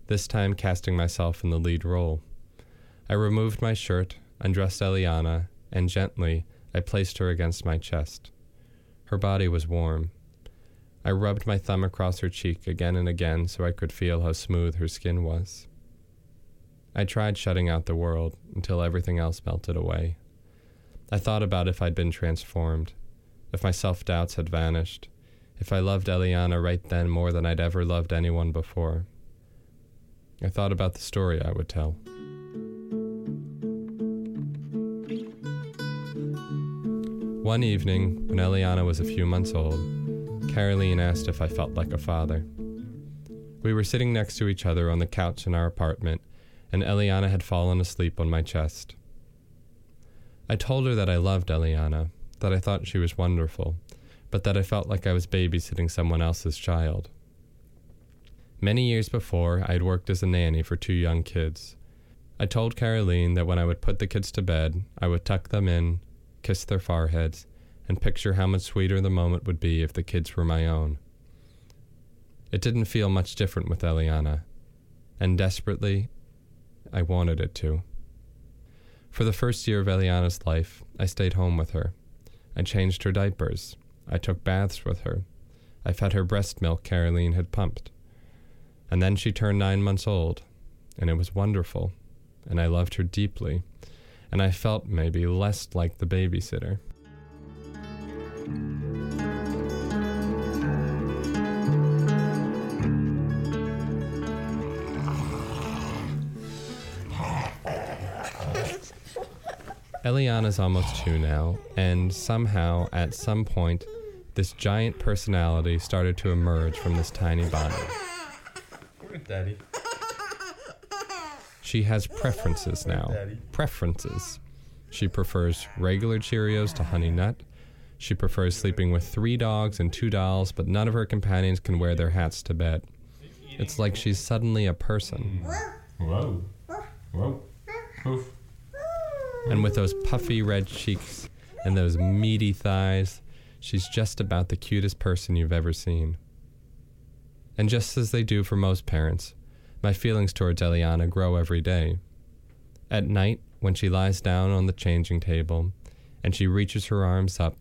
Speaker 10: this time casting myself in the lead role. I removed my shirt, undressed Eliana, and gently I placed her against my chest. Her body was warm. I rubbed my thumb across her cheek again and again so I could feel how smooth her skin was. I tried shutting out the world until everything else melted away. I thought about if I'd been transformed, if my self doubts had vanished, if I loved Eliana right then more than I'd ever loved anyone before. I thought about the story I would tell. One evening, when Eliana was a few months old, Caroline asked if I felt like a father. We were sitting next to each other on the couch in our apartment, and Eliana had fallen asleep on my chest. I told her that I loved Eliana, that I thought she was wonderful, but that I felt like I was babysitting someone else's child. Many years before, I had worked as a nanny for two young kids. I told Caroline that when I would put the kids to bed, I would tuck them in, kiss their foreheads, and picture how much sweeter the moment would be if the kids were my own. It didn't feel much different with Eliana, and desperately, I wanted it to. For the first year of Eliana's life, I stayed home with her. I changed her diapers. I took baths with her. I fed her breast milk Caroline had pumped. And then she turned nine months old, and it was wonderful, and I loved her deeply, and I felt maybe less like the babysitter. Eliana's almost two now, and somehow, at some point, this giant personality started to emerge from this tiny body.
Speaker 11: Daddy.
Speaker 10: She has preferences now. Preferences. She prefers regular Cheerios to Honey Nut. She prefers sleeping with three dogs and two dolls, but none of her companions can wear their hats to bed. It's like she's suddenly a person.
Speaker 16: Whoa. Whoa. Oof.
Speaker 10: And with those puffy red cheeks and those meaty thighs, she's just about the cutest person you've ever seen. And just as they do for most parents, my feelings towards Eliana grow every day. At night, when she lies down on the changing table, and she reaches her arms up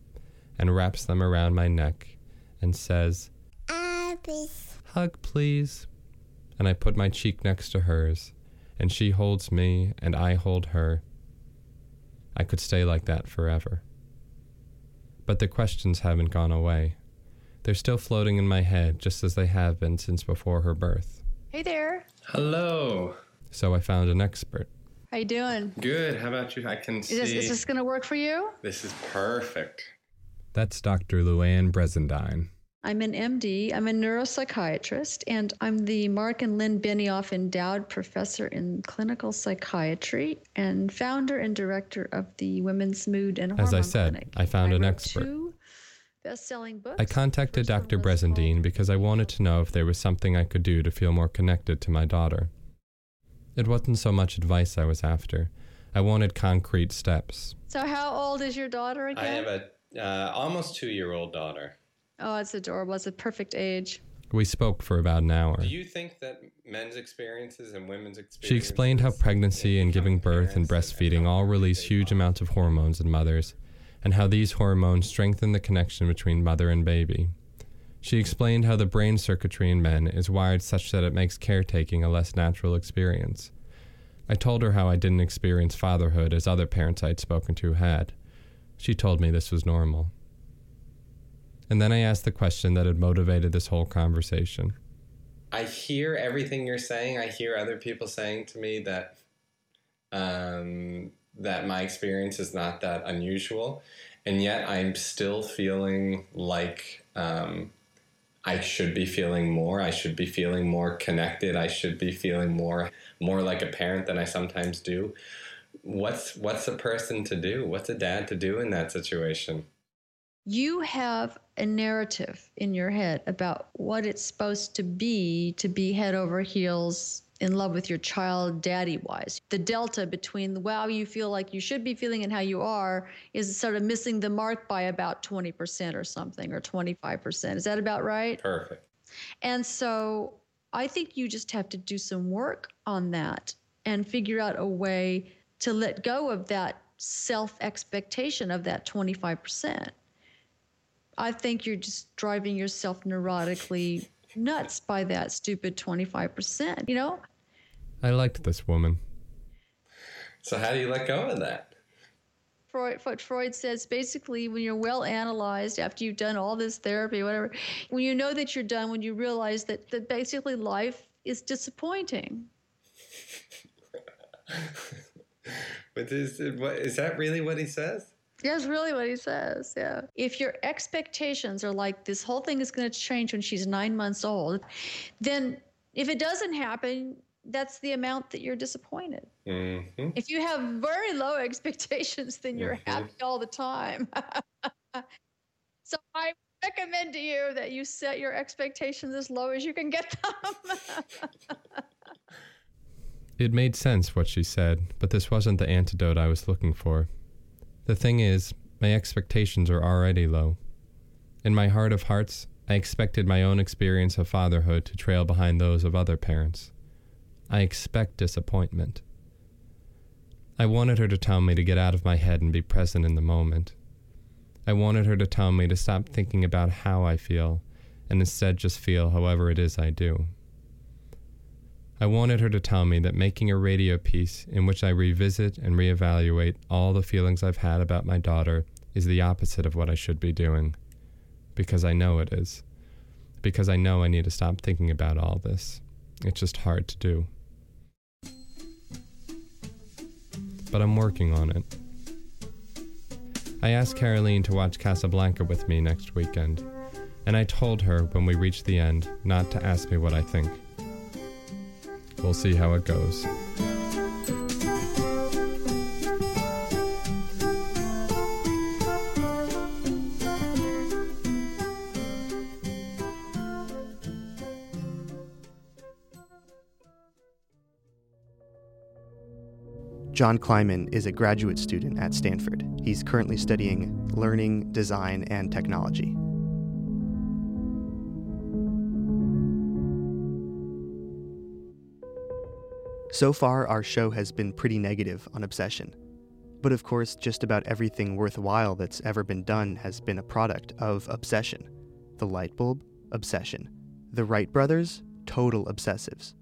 Speaker 10: and wraps them around my neck and says, ah, Hug, please. And I put my cheek next to hers, and she holds me, and I hold her. I could stay like that forever. But the questions haven't gone away. They're still floating in my head, just as they have been since before her birth.
Speaker 2: Hey there.
Speaker 10: Hello. So I found an expert.
Speaker 2: How you doing?
Speaker 10: Good. How about you? I can
Speaker 2: Is this, is this going to work for you?
Speaker 10: This is perfect. That's Dr. Louann Brizendine.
Speaker 2: I'm an MD. I'm a neuropsychiatrist, and I'm the Marc and Lynne Benioff Endowed Professor in Clinical Psychiatry and founder and director of the Women's Mood and Hormone
Speaker 10: As I said,
Speaker 2: Clinic.
Speaker 10: I found an expert.
Speaker 2: Two best-selling books.
Speaker 10: I contacted Dr. Brizendine because I wanted to know if there was something I could do to feel more connected to my daughter. It wasn't so much advice I was after. I wanted concrete steps.
Speaker 2: So, how old is your daughter again?
Speaker 10: I have a uh, almost two year old daughter.
Speaker 2: Oh, it's adorable. It's a perfect age.
Speaker 10: We spoke for about an hour.
Speaker 16: Do you think that men's experiences and women's experiences?
Speaker 10: She explained how pregnancy and giving birth and breastfeeding all release huge amounts of hormones in mothers, and how these hormones strengthen the connection between mother and baby. She explained how the brain circuitry in men is wired such that it makes caretaking a less natural experience. I told her how I didn't experience fatherhood as other parents I'd spoken to had. She told me this was normal. And then I asked the question that had motivated this whole conversation.
Speaker 16: I hear everything you're saying. I hear other people saying to me that um, that my experience is not that unusual, and yet I'm still feeling like um, I should be feeling more. I should be feeling more connected. I should be feeling more more like a parent than I sometimes do. What's what's a person to do? What's a dad to do in that situation?
Speaker 2: You have a narrative in your head about what it's supposed to be to be head over heels in love with your child daddy wise. The delta between the wow you feel like you should be feeling and how you are is sort of missing the mark by about 20% or something or 25%. Is that about right?
Speaker 16: Perfect.
Speaker 2: And so I think you just have to do some work on that and figure out a way to let go of that self expectation of that 25%. I think you're just driving yourself neurotically nuts by that stupid 25%, you know?
Speaker 10: I liked this woman.
Speaker 16: So how do you let go of that?
Speaker 2: Freud, what Freud says basically, when you're well analyzed after you've done all this therapy, whatever, when you know that you're done, when you realize that, that basically life is disappointing.
Speaker 16: But is what is that really what he says?
Speaker 2: That's really what he says. Yeah. If your expectations are like this whole thing is going to change when she's nine months old, then if it doesn't happen, that's the amount that you're disappointed.
Speaker 16: Mm-hmm.
Speaker 2: If you have very low expectations, then you're
Speaker 16: Mhm.
Speaker 2: happy all the time. so I recommend to you that you set your expectations as low as you can get them.
Speaker 10: It made sense what she said, but this wasn't the antidote I was looking for. The thing is, my expectations are already low. In my heart of hearts, I expected my own experience of fatherhood to trail behind those of other parents. I expect disappointment. I wanted her to tell me to get out of my head and be present in the moment. I wanted her to tell me to stop thinking about how I feel and instead just feel however it is I do. I wanted her to tell me that making a radio piece in which I revisit and reevaluate all the feelings I've had about my daughter is the opposite of what I should be doing. Because I know it is. Because I know I need to stop thinking about all this. It's just hard to do. But I'm working on it. I asked Caroline to watch Casablanca with me next weekend, and I told her when we reached the end not to ask me what I think. We'll see how it goes.
Speaker 7: John Kleiman is a graduate student at Stanford. He's currently studying learning, design, and technology. So far, our show has been pretty negative on obsession. But of course, just about everything worthwhile that's ever been done has been a product of obsession. The light bulb, obsession. The Wright brothers, total obsessives.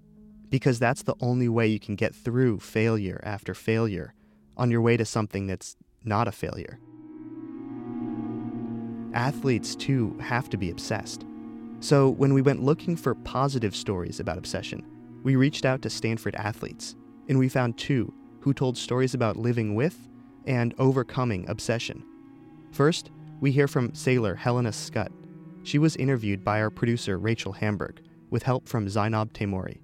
Speaker 7: Because that's the only way you can get through failure after failure on your way to something that's not a failure. Athletes, too, have to be obsessed. So when we went looking for positive stories about obsession, we reached out to Stanford athletes, and we found two who told stories about living with and overcoming obsession. First, we hear from sailor Helena Scott. She was interviewed by our producer Rachel Hamburg with help from Zainab Taimouri.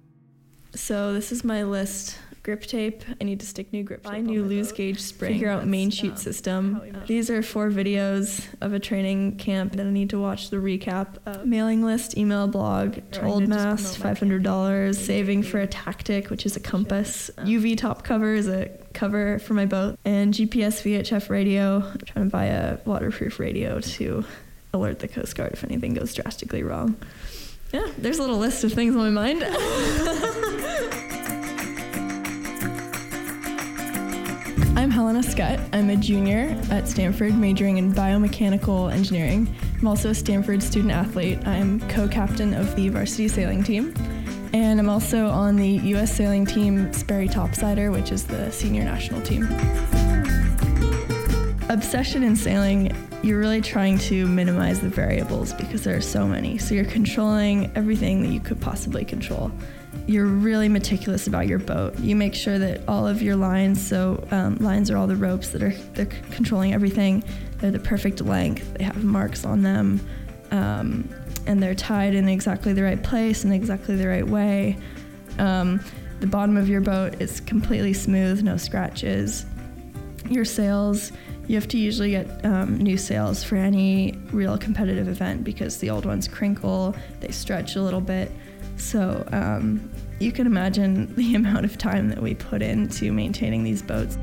Speaker 17: So this is my list. Grip tape. I need to stick new grip. tape. Buy new Loos gauge spring. Figure out main chute system. These are four videos of a training camp. Then I need to watch the recap. Mailing list, email blog, old mast, five hundred dollars. Saving for a Tacktick, which is a compass. UV top cover is a cover for my boat, and GPS VHF radio. I'm trying to buy a waterproof radio to alert the Coast Guard if anything goes drastically wrong. Yeah, there's a little list of things on my mind. I'm Helena Scott. I'm a junior at Stanford, majoring in biomechanical engineering. I'm also a Stanford student athlete. I'm co captain of the varsity sailing team. And I'm also on the U.S. sailing team Sperry Topsider, which is the senior national team. Obsession in sailing, you're really trying to minimize the variables because there are so many. So you're controlling everything that you could possibly control you're really meticulous about your boat. You make sure that all of your lines, so um, lines are all the ropes that are they're controlling everything. They're the perfect length. They have marks on them, um, and they're tied in exactly the right place and exactly the right way. Um, the bottom of your boat is completely smooth, no scratches. Your sails, you have to usually get um, new sails for any real competitive event because the old ones crinkle, they stretch a little bit. So um, you can imagine the amount of time that we put into maintaining these boats.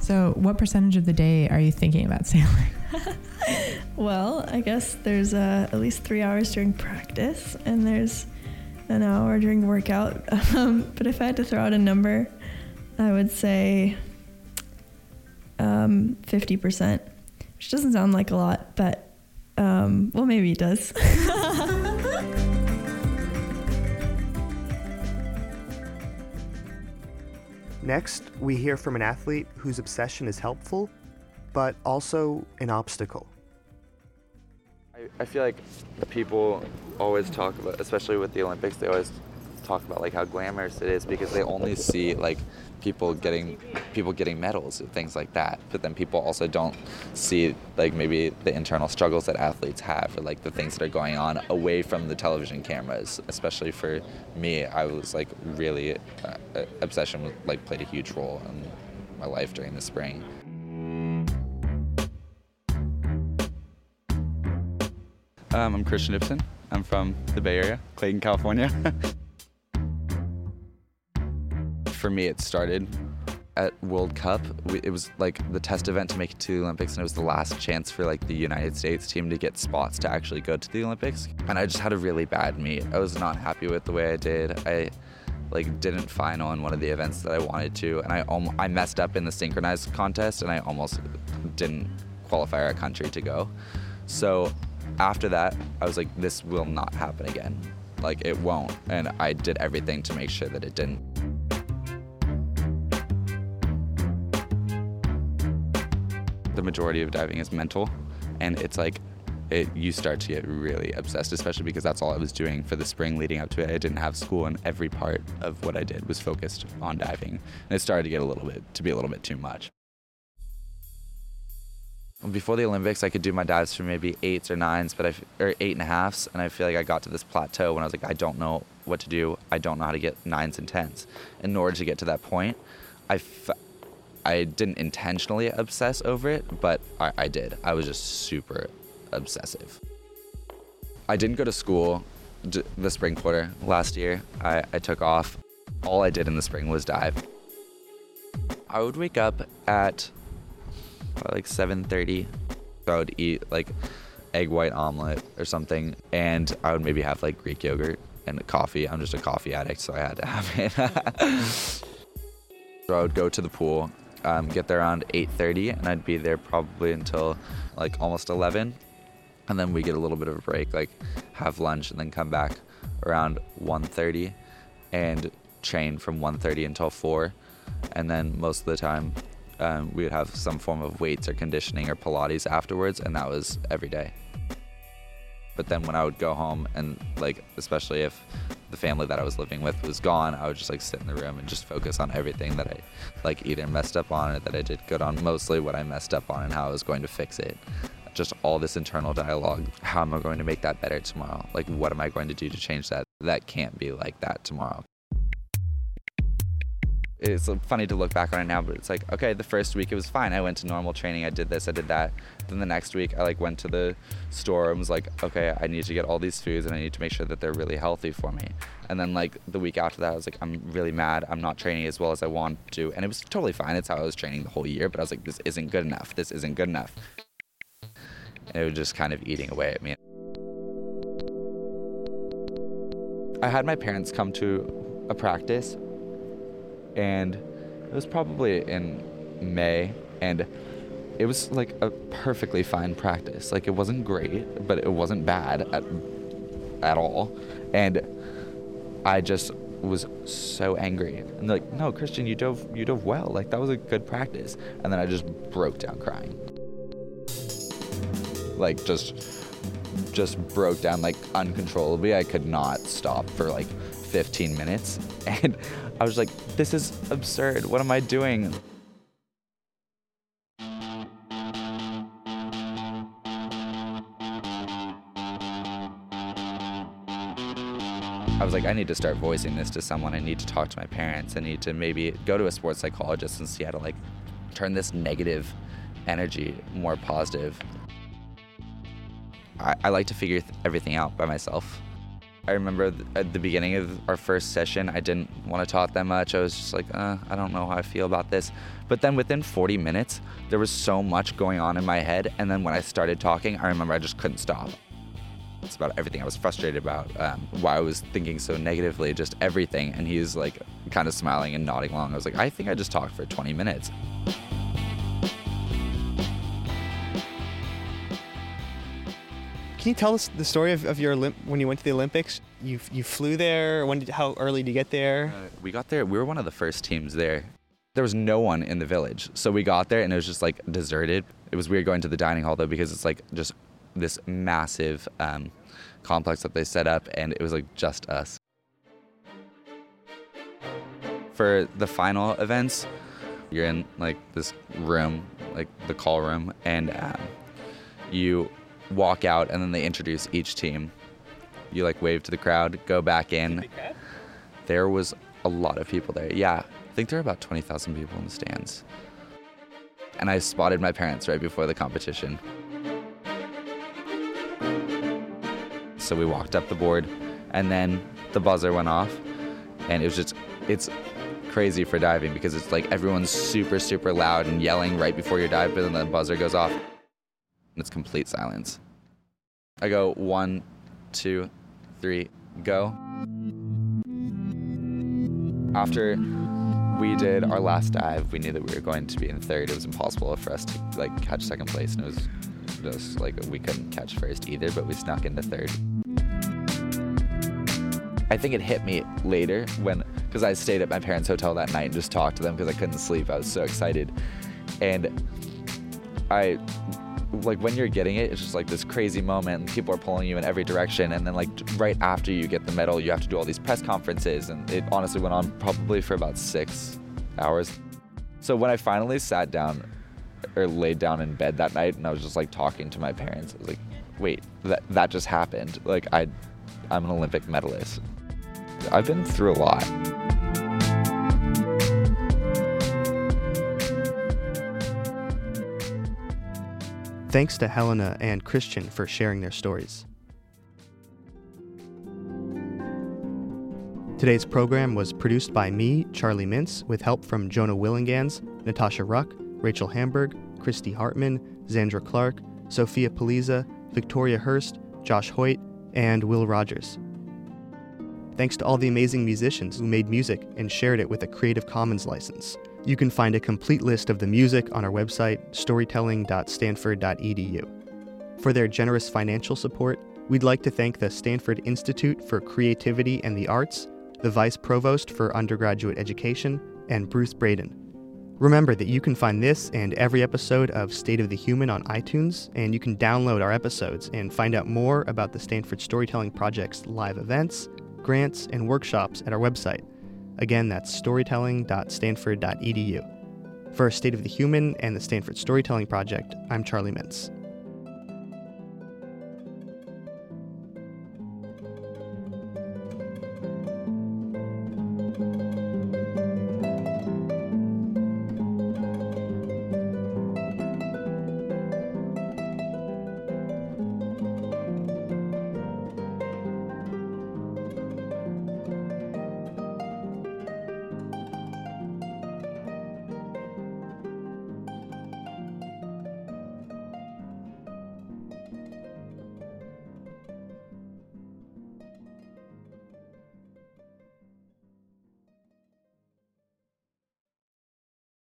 Speaker 18: So, what percentage of the day are you thinking about sailing?
Speaker 17: well, I guess there's uh, at least three hours during practice, and there's an hour during workout. Um, but if I had to throw out a number, I would say um, 50%, which doesn't sound like a lot, but um, well, maybe it does.
Speaker 7: Next, we hear from an athlete whose obsession is helpful, but also an obstacle.
Speaker 19: I, I feel like people always talk about, especially with the Olympics, they always talk about like how glamorous it is because they only see like people getting people getting medals and things like that. But then people also don't see like maybe the internal struggles that athletes have or like the things that are going on away from the television cameras. Especially for me i was like really uh, obsession with, like played a huge role in my life during the spring. Um, i'm Kristian Ipsen. I'm from the bay area clayton california for me, it started at World Cup. It was like the test event to make it to the Olympics, and it was the last chance for like the United States team to get spots to actually go to the Olympics. And I just had a really bad meet. I was not happy with the way I did. I like didn't final in one of the events that I wanted to, and I om- I messed up in the synchronized contest, and I almost didn't qualify our country to go. So after that, I was like, this will not happen again. Like it won't, and I did everything to make sure that it didn't. The majority of diving is mental, and it's like it, you start to get really obsessed, especially because that's all I was doing for the spring leading up to it. I didn't have school, and every part of what I did was focused on diving, and it started to get a little bit to be a little bit too much. Before the Olympics, I could do my dives for maybe eights or nines, but I or eight and a halfs, and I feel like I got to this plateau when I was like, I don't know what to do. I don't know how to get nines and tens. In order to get to that point, I. F- I didn't intentionally obsess over it, but I, I did. I was just super obsessive. I didn't go to school the spring quarter last year. I, I took off. all I did in the spring was dive. I would wake up at like 7:30. So I would eat like egg white omelet or something, and I would maybe have like Greek yogurt and coffee. I'm just a coffee addict, so I had to have it. so I would go to the pool, um, get there around 8:30, and I'd be there probably until like almost 11, and then we get a little bit of a break, like have lunch, and then come back around 1:30, and train from 1:30 until 4, and then most of the time. Um, we would have some form of weights or conditioning or Pilates afterwards, and that was every day. But then when I would go home and like, especially if the family that I was living with was gone, I would just like sit in the room and just focus on everything that I like either messed up on or that I did good on, mostly what I messed up on and how I was going to fix it. Just all this internal dialogue. How am I going to make that better tomorrow? Like, what am I going to do to change that? That can't be like that tomorrow it's funny to look back on it now, but it's like, okay, the first week it was fine. I went to normal training. I did this, I did that. Then the next week I like went to the store and was like, okay, I need to get all these foods and I need to make sure that they're really healthy for me. And then like the week after that, I was like, I'm really mad. I'm not training as well as I want to. And it was totally fine. It's how I was training the whole year. But I was like, this isn't good enough. This isn't good enough. And it was just kind of eating away at me. I had my parents come to a practice and it was probably in May, and it was like a perfectly fine practice. Like it wasn't great, but it wasn't bad at at all, and I just was so angry and they're like, no, Kristian, you dove you dove well. Like that was a good practice, and then I just broke down crying. Like just just broke down like uncontrollably. I could not stop for like 15 minutes and I was like, this is absurd. What am I doing? I was like, I need to start voicing this to someone. I need to talk to my parents. I need to maybe go to a sports psychologist and see how to like turn this negative energy more positive. I, I like to figure th- everything out by myself. I remember at the beginning of our first session, I didn't want to talk that much. I was just like, uh, I don't know how I feel about this. But then within 40 minutes, there was so much going on in my head. And then when I started talking, I remember I just couldn't stop. It's about everything I was frustrated about, um, why I was thinking so negatively, just everything. And he's like kind of smiling and nodding along. I was like, I think I just talked for 20 minutes.
Speaker 3: Can you tell us the story of, of your Olymp- when you went to the Olympics? You you flew there. When did how early did you get there?
Speaker 19: Uh, we got there. We were one of the first teams there. There was no one in the village, so we got there and it was just like deserted. It was weird going to the dining hall though because it's like just this massive um, complex that they set up, and it was like just us. For the final events, you're in like this room, like the call room, and um, you walk out and then they introduce each team. You like wave to the crowd, go back in. There was a lot of people there. Yeah, I think there were about 20,000 people in the stands. And I spotted my parents right before the competition. So we walked up the board and then the buzzer went off and it was just it's crazy for diving because it's like everyone's super super loud and yelling right before your dive but then the buzzer goes off it's complete silence. I go one, two, three, go. After we did our last dive, we knew that we were going to be in third. It was impossible for us to like catch second place, and it was just like we couldn't catch first either, but we snuck into third. I think it hit me later when, because I stayed at my parents' hotel that night and just talked to them because I couldn't sleep. I was so excited. And I like when you're getting it, it's just like this crazy moment, and people are pulling you in every direction. And then like right after you get the medal, you have to do all these press conferences, and it honestly went on probably for about six hours. So when I finally sat down or laid down in bed that night, and I was just like talking to my parents, I was like, "Wait, that that just happened? Like I, I'm an Olympic medalist. I've been through a lot."
Speaker 7: Thanks to Helena and Kristian for sharing their stories. Today's program was produced by me, Charlie Mintz, with help from Jonah Willihnganz, Natasha Ruck, Rachel Hamburg, Christy Hartman, Zandra Clark, Sophia Paliza, Victoria Hurst, Josh Hoyt, and Will Rogers. Thanks to all the amazing musicians who made music and shared it with a Creative Commons license. You can find a complete list of the music on our website, storytelling.stanford.edu. For their generous financial support, we'd like to thank the Stanford Institute for Creativity and the Arts, the Vice Provost for Undergraduate Education, and Bruce Braden. Remember that you can find this and every episode of State of the Human on iTunes, and you can download our episodes and find out more about the Stanford Storytelling Project's live events, grants, and workshops at our website. Again, that's storytelling.stanford.edu. For State of the Human and the Stanford Storytelling Project, I'm Charlie Mintz.